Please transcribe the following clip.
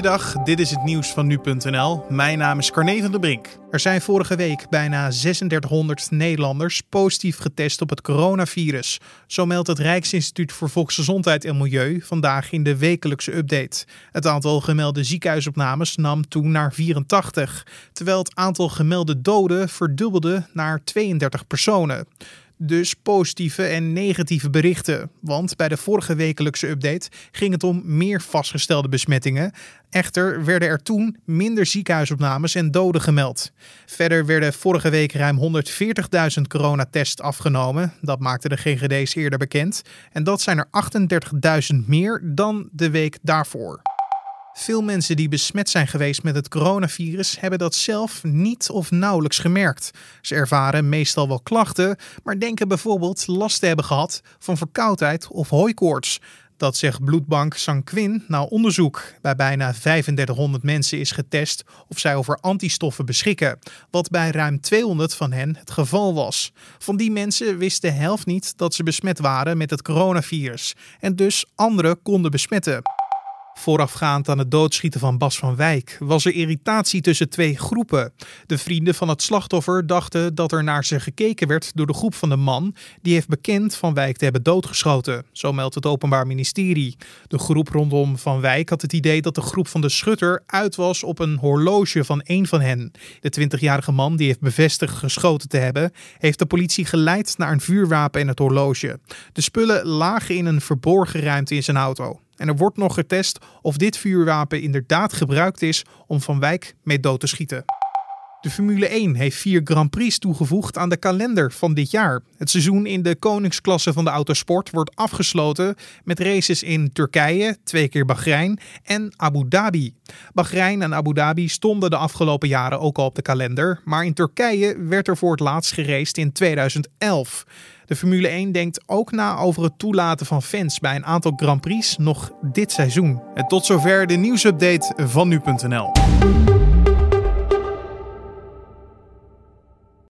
Goeiedag, dit is het nieuws van nu.nl. Mijn naam is Carne van der Brink. Er zijn vorige week bijna 3600 Nederlanders positief getest op het coronavirus. Zo meldt het Rijksinstituut voor Volksgezondheid en Milieu vandaag in de wekelijkse update. Het aantal gemelde ziekenhuisopnames nam toen naar 84, terwijl het aantal gemelde doden verdubbelde naar 32 personen. Dus positieve en negatieve berichten. Want bij de vorige wekelijkse update ging het om meer vastgestelde besmettingen. Echter werden er toen minder ziekenhuisopnames en doden gemeld. Verder werden vorige week ruim 140.000 coronatests afgenomen. Dat maakte de GGD's eerder bekend. En dat zijn er 38.000 meer dan de week daarvoor. Veel mensen die besmet zijn geweest met het coronavirus hebben dat zelf niet of nauwelijks gemerkt. Ze ervaren meestal wel klachten, maar denken bijvoorbeeld last te hebben gehad van verkoudheid of hooikoorts. Dat zegt bloedbank Sanquin na onderzoek. Bij bijna 3500 mensen is getest of zij over antistoffen beschikken, wat bij ruim 200 van hen het geval was. Van die mensen wist de helft niet dat ze besmet waren met het coronavirus en dus anderen konden besmetten. Voorafgaand aan het doodschieten van Bas van Wijk was er irritatie tussen twee groepen. De vrienden van het slachtoffer dachten dat er naar ze gekeken werd door de groep van de man die heeft bekend Van Wijk te hebben doodgeschoten. Zo meldt het Openbaar Ministerie. De groep rondom Van Wijk had het idee dat de groep van de schutter uit was op een horloge van een van hen. De 20-jarige man die heeft bevestigd geschoten te hebben, heeft de politie geleid naar een vuurwapen en het horloge. De spullen lagen in een verborgen ruimte in zijn auto. En er wordt nog getest of dit vuurwapen inderdaad gebruikt is om Van Wijk mee dood te schieten. De Formule 1 heeft vier Grand Prix toegevoegd aan de kalender van dit jaar. Het seizoen in de koningsklasse van de autosport wordt afgesloten met races in Turkije, twee keer Bahrein en Abu Dhabi. Bahrein en Abu Dhabi stonden de afgelopen jaren ook al op de kalender, maar in Turkije werd er voor het laatst geraced in 2011. De Formule 1 denkt ook na over het toelaten van fans bij een aantal Grand Prix nog dit seizoen. En tot zover de nieuwsupdate van nu.nl.